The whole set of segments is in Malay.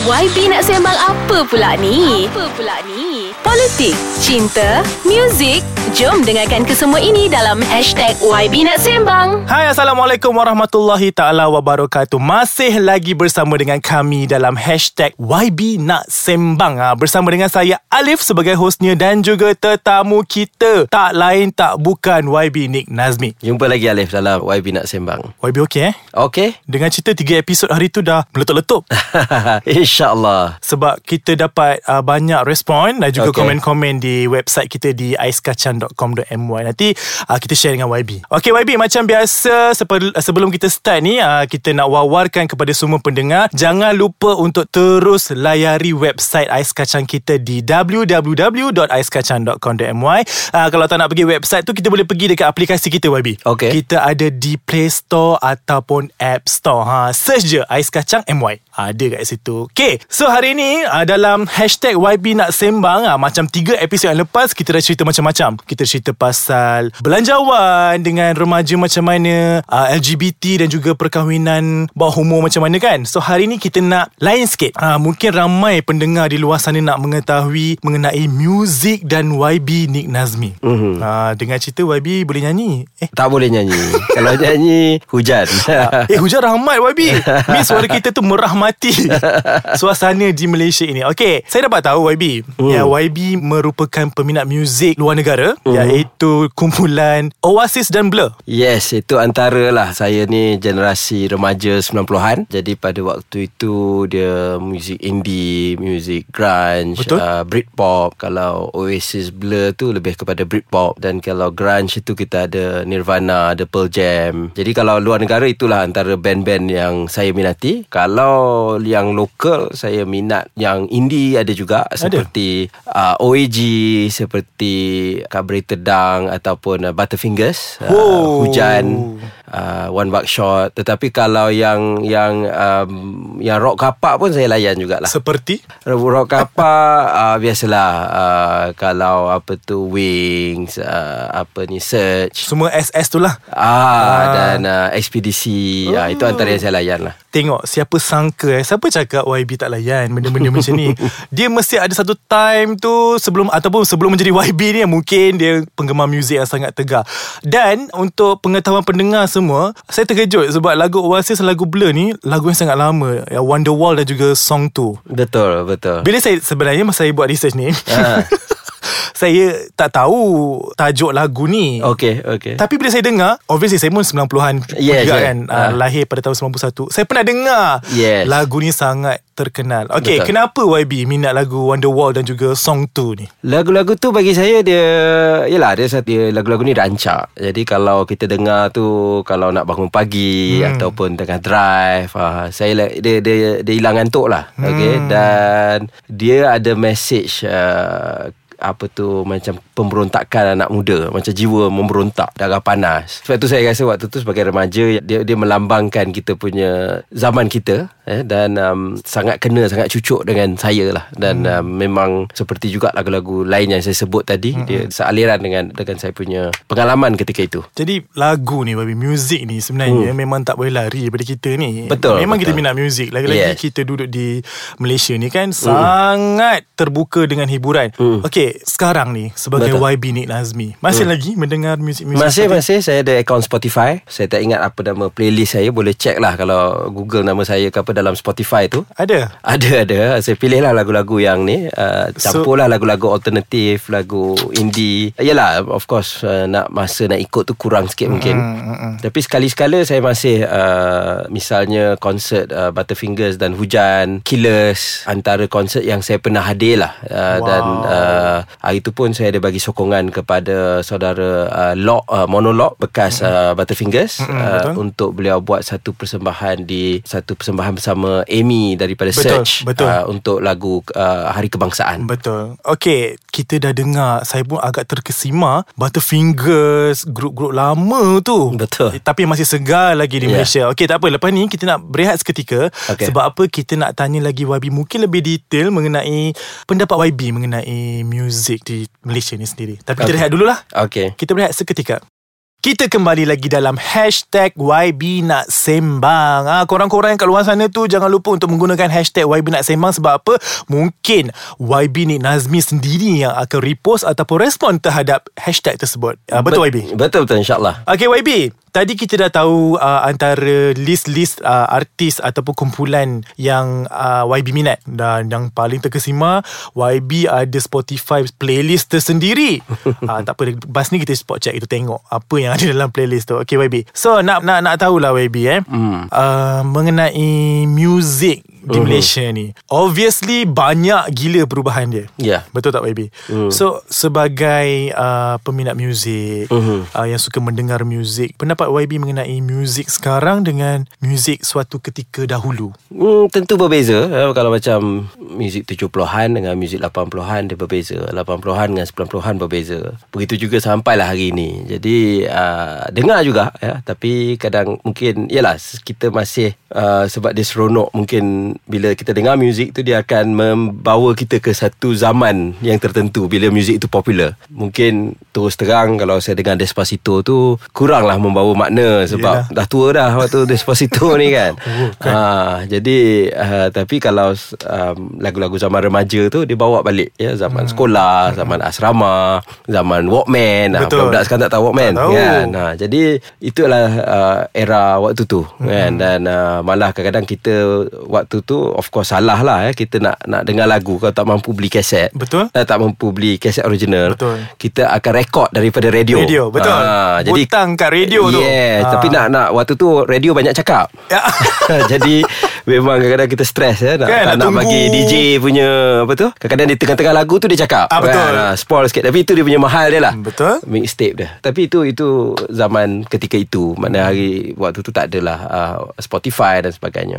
YB nak sembang apa pula ni? Apa pula ni? Politik, cinta, muzik, jom dengarkan kesemua ini dalam hashtag YB nak sembang. Hai Assalamualaikum Warahmatullahi Ta'ala Wabarakatuh. Masih lagi bersama dengan kami dalam hashtag YB Nak Sembang. Ha, Bersama dengan saya Alif sebagai hostnya Dan juga tetamu kita. Tak lain tak bukan YB Nick Nazmi. Jumpa lagi Alif dalam YB Nak Sembang. YB okey eh? Okey. Dengan cerita 3 episod hari tu dah meletup-letup InsyaAllah. Sebab kita dapat uh, banyak respon Dan juga Okey. komen-komen di website kita di aiskacang.com.my Nanti uh, kita share dengan YB Okay YB macam biasa Sebelum kita start ni uh, Kita nak wawarkan kepada semua pendengar Jangan lupa untuk terus layari website Ais Kacang kita di www.aiskacang.com.my uh, Kalau tak nak pergi website tu Kita boleh pergi dekat aplikasi kita YB Okey. Kita ada di Play Store ataupun App Store. Ha, Search je Ais Kacang MY Ada kat situ. Okay So hari ni uh, Dalam hashtag YB nak sembang uh, Macam 3 episod yang lepas Kita dah cerita macam-macam. Kita cerita pasal Belanjawan Dengan remaja macam mana uh, LGBT dan juga perkahwinan Bawah umur macam mana kan. So hari ni kita nak Lain sikit. Uh, Mungkin ramai pendengar di luar sana Nak mengetahui Mengenai muzik dan YB Nick Nazmi. Mm-hmm. uh, Dengan cerita YB boleh nyanyi? Eh. Tak boleh nyanyi. Kalau nyanyi Hujan. Eh hujan rahmat YB Ni suara kita tu merahmati Suasana di Malaysia ini. Okay Saya dapat tahu YB Hmm. Ya YB merupakan peminat muzik luar negara Iaitu kumpulan Oasis dan Blur. Yes Itu antara lah Saya ni generasi remaja 90-an Jadi pada waktu itu Dia muzik indie Muzik grunge Betul. uh, Britpop. Kalau Oasis Blur tu Lebih kepada Britpop. Dan kalau grunge itu Kita ada Nirvana Ada Pearl Jam. Jadi kalau luar negara Itulah antara band-band Yang saya minati. Kalau yang lokal Saya minat Yang indie ada juga Seperti uh, OAG Seperti Carburetor Dang Ataupun uh, Butterfingers uh, Oh. Hujan uh, One Buck Shot. Tetapi kalau yang Yang um, Yang rock kapak pun Saya layan jugalah. Seperti? Rock kapak uh, Biasalah uh, Kalau apa tu Wings uh, Apa ni Search. Semua SS tu lah. Ah, dan uh, ekspedisi oh. ah, itu antara yang saya layan lah. Tengok siapa sangka eh. Siapa cakap YB tak layan Benda-benda macam ni? Dia mesti ada satu time tu Sebelum Ataupun sebelum menjadi YB ni Mungkin dia penggemar muzik yang sangat tegar. Dan Untuk pengetahuan pendengar semua Saya terkejut Sebab lagu Oasis lagu Blur ni Lagu yang sangat lama. Yang Wonderwall dan juga Song 2 Betul, betul. Bila saya Sebenarnya masa saya buat research ni Ah. Saya tak tahu Tajuk lagu ni Okey, okey. tapi bila saya dengar Obviously saya pun 90-an Yes, juga yes. kan uh, Lahir pada tahun 91 Saya pernah dengar Yes. Lagu ni sangat terkenal Okay Betul. kenapa YB minat lagu Wonderwall dan juga Song 2 ni Lagu-lagu tu bagi saya dia Yelah dia, dia lagu-lagu ni rancak Jadi kalau kita dengar tu Kalau nak bangun pagi hmm. Ataupun tengah drive ah, Saya la- dia, dia, dia hilang ngantuk lah hmm. okay? Dan Dia ada message uh, apa tu macam pemberontakan anak muda macam jiwa memberontak darah panas sebab tu saya rasa waktu tu sebagai remaja dia dia melambangkan kita punya zaman kita eh dan um, sangat kena sangat cucuk dengan saya lah dan hmm. um, memang seperti juga lagu-lagu lain yang saya sebut tadi hmm. dia sealiran dengan dengan saya punya pengalaman ketika itu Jadi lagu ni YB Muzik ni sebenarnya Memang tak boleh lari daripada kita ni Hmm. Betul, Memang kita betul. minat muzik Lagi-lagi Yes. kita duduk di Malaysia ni kan Sangat terbuka dengan hiburan Hmm. Sekarang ni Sebagai Betul. YB Nick Nazmi Masih lagi mendengar muzik-muzik Masih seperti- masih saya ada akaun Spotify. Saya tak ingat apa nama playlist saya. Boleh check lah kalau Google nama saya ke apa dalam Spotify tu. Ada Ada ada Saya pilih lah lagu-lagu yang ni uh, Campur lah lagu-lagu alternatif Lagu indie Yelah of course uh, Nak masa nak ikut tu kurang sikit mungkin Tapi sekali-sekala saya masih uh, Misalnya konsert uh, Butterfingers dan Hujan Killers Antara konsert yang saya pernah hadir lah uh, Wow. Dan uh, hari tu pun saya ada bagi sokongan kepada Saudara uh, Lock uh, Monolog Bekas uh, Butterfingers uh, betul. Untuk beliau buat satu persembahan Di satu persembahan bersama Amy daripada Betul, Search betul. Uh, untuk lagu uh, Hari Kebangsaan. Betul Okay Kita dah dengar Saya pun agak terkesima Butterfingers Grup-grup lama tu Betul. Tapi masih segar lagi di Ya. Malaysia Okay tak apa Lepas ni kita nak berehat seketika Okey. Sebab apa Kita nak tanya lagi YB Mungkin lebih detail Mengenai Pendapat YB Mengenai muzik di Malaysia ni sendiri Tapi kita Okey. rehat dululah Okey. Kita berehat seketika Kita kembali lagi dalam Hashtag YB Nak Sembang ha, Korang-korang yang kat luar sana tu Jangan lupa untuk menggunakan Hashtag YB Nak Sembang Sebab apa? Mungkin YB ni Nazmi sendiri Yang akan repost Ataupun respon terhadap Hashtag tersebut ha, Betul YB? Betul-betul insyaAllah Okay YB Tadi kita dah tahu uh, antara list-list uh, artis ataupun kumpulan yang uh, YB minat dan yang paling terkesima YB ada Spotify playlist tersendiri. uh, tak apa bas ni kita spot check kita tengok apa yang ada dalam playlist tu. Okay YB. So nak nak nak tahulah YB eh. Mm. Uh, mengenai music di uh-huh. Malaysia ni. Obviously banyak gila perubahan dia. Yeah. Betul tak YB? Uh. So sebagai uh, peminat muzik uh-huh. uh, yang suka mendengar muzik, pendapat YB mengenai muzik sekarang dengan muzik suatu ketika dahulu? Hmm, tentu berbeza. Ya, kalau macam muzik 70-an dengan muzik 80-an dia berbeza. 80-an dengan 90-an berbeza. Begitu juga sampailah hari ini. Jadi uh, dengar juga ya, tapi kadang mungkin yalah kita masih uh, sebab dia seronok mungkin bila kita dengar muzik tu dia akan membawa kita ke satu zaman yang tertentu bila muzik itu popular. Mungkin terus terang kalau saya dengar Despacito tu kuranglah membawa makna sebab yeah. dah tua dah waktu Despacito ni kan. Oh, kan. Ha, jadi uh, tapi kalau um, lagu-lagu zaman remaja tu dia bawa balik ya zaman hmm. sekolah, zaman asrama, zaman Walkman. Ha, budak sekarang tak tahu Walkman tak tahu. kan. Ha, jadi itulah uh, era waktu tu hmm. kan dan uh, malah kadang-kadang kita waktu tu of course salah lah eh. Kita nak nak dengar lagu Kalau tak mampu beli kaset. Betul. Eh, Tak mampu beli kaset original Betul. Kita akan rekod daripada radio. Radio betul. Ha, jadi, Butang kat radio yeah, tu. Yes ha. Tapi nak nak waktu tu radio banyak cakap. Ya. Jadi Memang kadang-kadang kita stres ya, nak, kan, nak, nak bagi DJ punya Apa tu? Kadang-kadang di tengah-tengah lagu tu dia cakap. Ah, Betul. Kan, ha, Spoil sikit. Tapi itu dia punya mahal dia lah. Betul. Mixtape dia. Tapi itu itu zaman ketika itu. Mana hari Waktu tu tak adalah uh, Spotify dan sebagainya.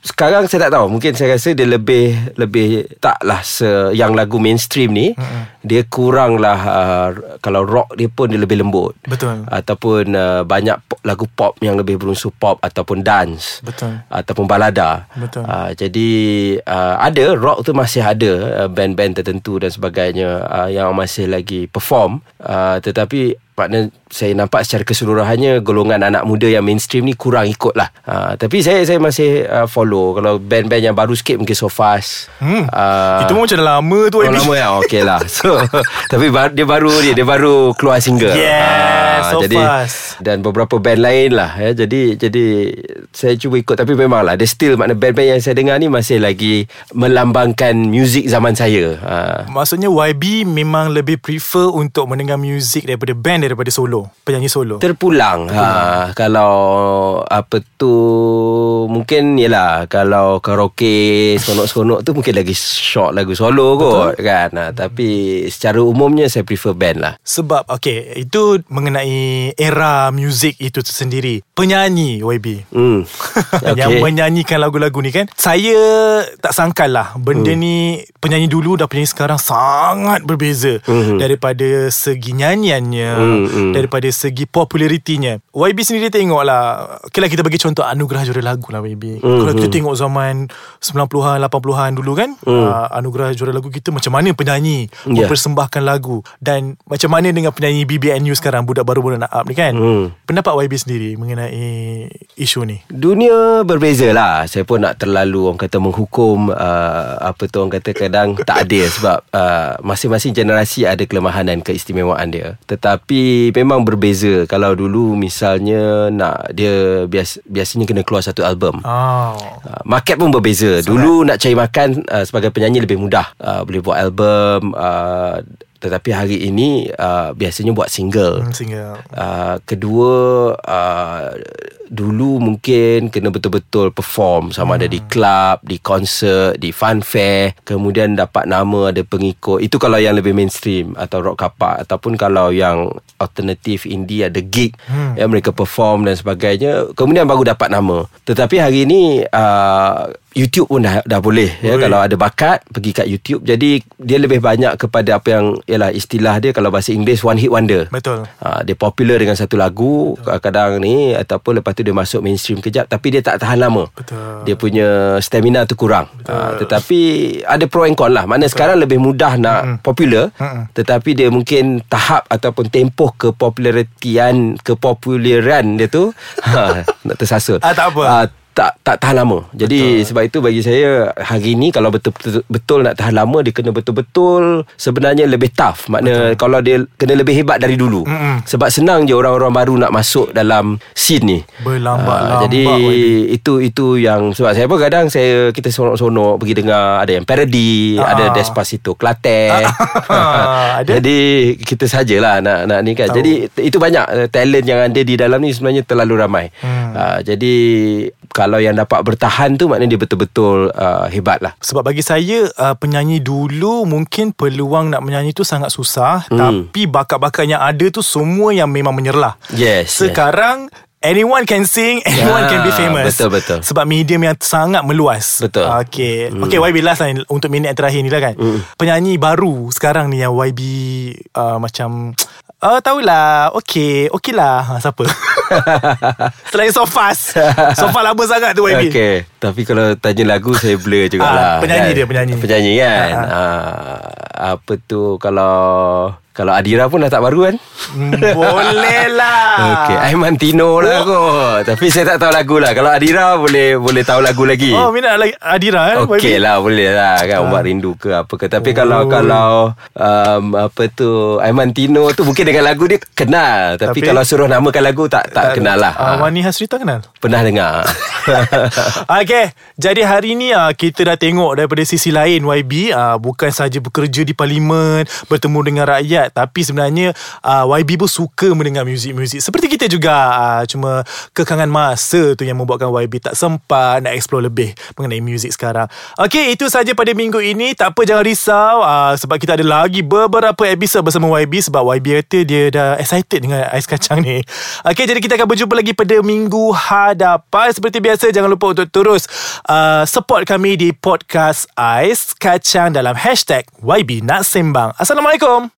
Sekarang saya tak tahu. Mungkin saya rasa dia lebih Lebih Taklah se Yang lagu mainstream ni Dia kurang lah uh, Kalau rock dia pun Dia lebih lembut. Betul. Ataupun uh, Banyak pop, lagu pop Yang lebih berunsur pop Ataupun dance. Betul. Ataupun balada. Betul. Uh, jadi uh, ada rock tu masih ada uh, band-band tertentu dan sebagainya uh, yang masih lagi perform. Uh, tetapi makna saya nampak secara keseluruhannya golongan anak muda yang mainstream ni kurang ikut lah. Uh, tapi saya saya masih uh, follow kalau band-band yang baru sikit mungkin so fast. Hmm. Uh, Itu macam dah lama tu. Oh, lama ya, okey lah. So, tapi dia baru dia dia baru keluar single. Yeah, uh, so jadi, fast. Dan beberapa band lain lah. Ya. Jadi jadi saya cuba ikut tapi memang lah. Dia still makna band-band yang saya dengar ni masih lagi melambangkan muzik zaman saya. Uh. Maksudnya YB memang lebih prefer untuk mendengar muzik daripada band daripada solo penyanyi solo terpulang, terpulang. Ha, kalau apa tu mungkin yalah kalau karaoke seronok-seronok tu mungkin lagi short lagu solo kot Betul. kan ha, tapi secara umumnya saya prefer band lah sebab okay itu mengenai era muzik itu sendiri penyanyi YB hmm. Okay. yang menyanyikan lagu-lagu ni kan saya tak sangkal lah benda hmm. ni penyanyi dulu dan penyanyi sekarang sangat berbeza hmm. daripada segi nyanyiannya hmm. Hmm. daripada segi popularitinya YB sendiri tengok lah Okay lah kita bagi contoh Anugerah juara lagu lah YB mm-hmm. Kalau kita tengok zaman 90-an 80-an dulu kan mm. uh, Anugerah juara lagu kita Macam mana penyanyi yeah. Mempersembahkan lagu Dan macam mana dengan penyanyi BBNU sekarang Budak baru-baru nak up ni kan mm. Pendapat YB sendiri Mengenai isu ni Dunia berbeza lah. Saya pun nak terlalu Orang kata menghukum uh, Apa tu orang kata kadang Tak adil sebab uh, Masing-masing generasi Ada kelemahan dan keistimewaan dia. Tetapi Memang berbeza. Kalau dulu misalnya Nak dia bias, Biasanya kena keluar satu album. Oh. uh, Market pun berbeza. So Dulu nak cari makan uh, Sebagai penyanyi lebih mudah. Uh, Boleh buat album uh, tetapi hari ini uh, biasanya buat single. Hmm, single. Uh, kedua uh, dulu mungkin kena betul-betul perform sama hmm. ada di hmm. club, di konsert, di fun fair, kemudian dapat nama ada pengikut. Itu kalau yang lebih mainstream atau rock kapak ataupun kalau yang alternatif indie ada gig hmm. yang mereka perform dan sebagainya, kemudian baru dapat nama. Tetapi hari ini uh, YouTube pun dah dah boleh, boleh ya kalau ada bakat pergi kat YouTube. Jadi dia lebih banyak kepada apa yang Yalah istilah dia Kalau bahasa Inggeris One hit wonder. Betul. ha, Dia popular dengan satu lagu Kadang ni Ataupun lepas tu dia masuk mainstream kejap Tapi dia tak tahan lama. Betul. Dia punya stamina tu kurang. Ha, Tetapi Ada pro and con lah. Mana sekarang lebih mudah nak popular Tetapi dia mungkin Tahap ataupun tempoh Kepopularitian Kepopularan dia tu ha, Nak tersasul Ah, tak apa. Ah, tak tak tahan lama. Jadi Betul. sebab itu bagi saya hari ni kalau betul betul, betul nak tahan lama dia kena betul-betul sebenarnya lebih tough. Makna Betul. kalau dia kena lebih hebat dari dulu. Mm-mm. Sebab senang je orang-orang baru nak masuk dalam scene ni. Berlambat-lambat, Ah, jadi YB. itu itu yang sebab saya pun kadang saya kita sonok-sonok pergi dengar ada yang parody, Ah. ada Despacito Klaten. Ah? Jadi kita sajalah nak nak ni kan. Tahu. Jadi itu banyak uh, talent yang ada di dalam ni sebenarnya terlalu ramai. Hmm. Uh, jadi kalau yang dapat bertahan tu maknanya dia betul-betul uh, hebat lah. Sebab bagi saya uh, penyanyi dulu mungkin peluang nak menyanyi tu sangat susah hmm. tapi bakat-bakat yang ada tu semua yang memang menyerlah. Yes, Sekarang anyone can sing, anyone Ya, can be famous. betul, betul. Sebab medium yang sangat meluas. Betul. Okay. Hmm. Okay, YB last lah untuk minit yang terakhir ni lah kan. Hmm. Penyanyi baru sekarang ni yang YB uh, macam Uh, tahulah Okay Okay lah ha, Siapa Selain Sofas Sofas lama sangat tu YB Okay. Tapi kalau tanya lagu Saya blur Ah, jugalah penyanyi dia, penyanyi. Penyanyi kan? Ah. Apa tu Kalau Kalau Adira pun dah tak baru kan? Hmm, Boleh lah Okay Aiman Tino lah kot. Tapi saya tak tahu lagu lah. Kalau Adira boleh Boleh tahu lagu lagi. Oh minat lagi. Adira eh Okey YB? lah boleh lah. Kan Umat rindu ke apa ke. Tapi kalau kalau um, Apa tu Aiman Tino tu Mungkin dengan lagu dia Kenal. Tapi, Tapi- kalau suruh namakan lagu Tak tak, kenal lah. Uh. Wani Hasrita kenal? Pernah dengar. Okay Jadi hari ni uh, Kita dah tengok Daripada sisi lain YB uh, Bukan saja bekerja di parlimen Bertemu dengan rakyat Tapi sebenarnya uh, YB pun suka mendengar muzik-muzik. Seperti kita juga uh, Cuma Kekangan masa tu Yang membuatkan YB tak sempat Nak explore lebih Mengenai muzik sekarang. Okay itu saja pada minggu ini. Tak apa jangan risau. Uh, Sebab kita ada lagi Beberapa episod bersama YB Sebab YB kata Dia dah excited Dengan ais kacang ni. Okay jadi kita akan berjumpa lagi Pada minggu hadapan. Seperti biasa Jangan lupa untuk terus uh, Support kami di podcast Ais Kacang Dalam hashtag YB Nak Sembang. Assalamualaikum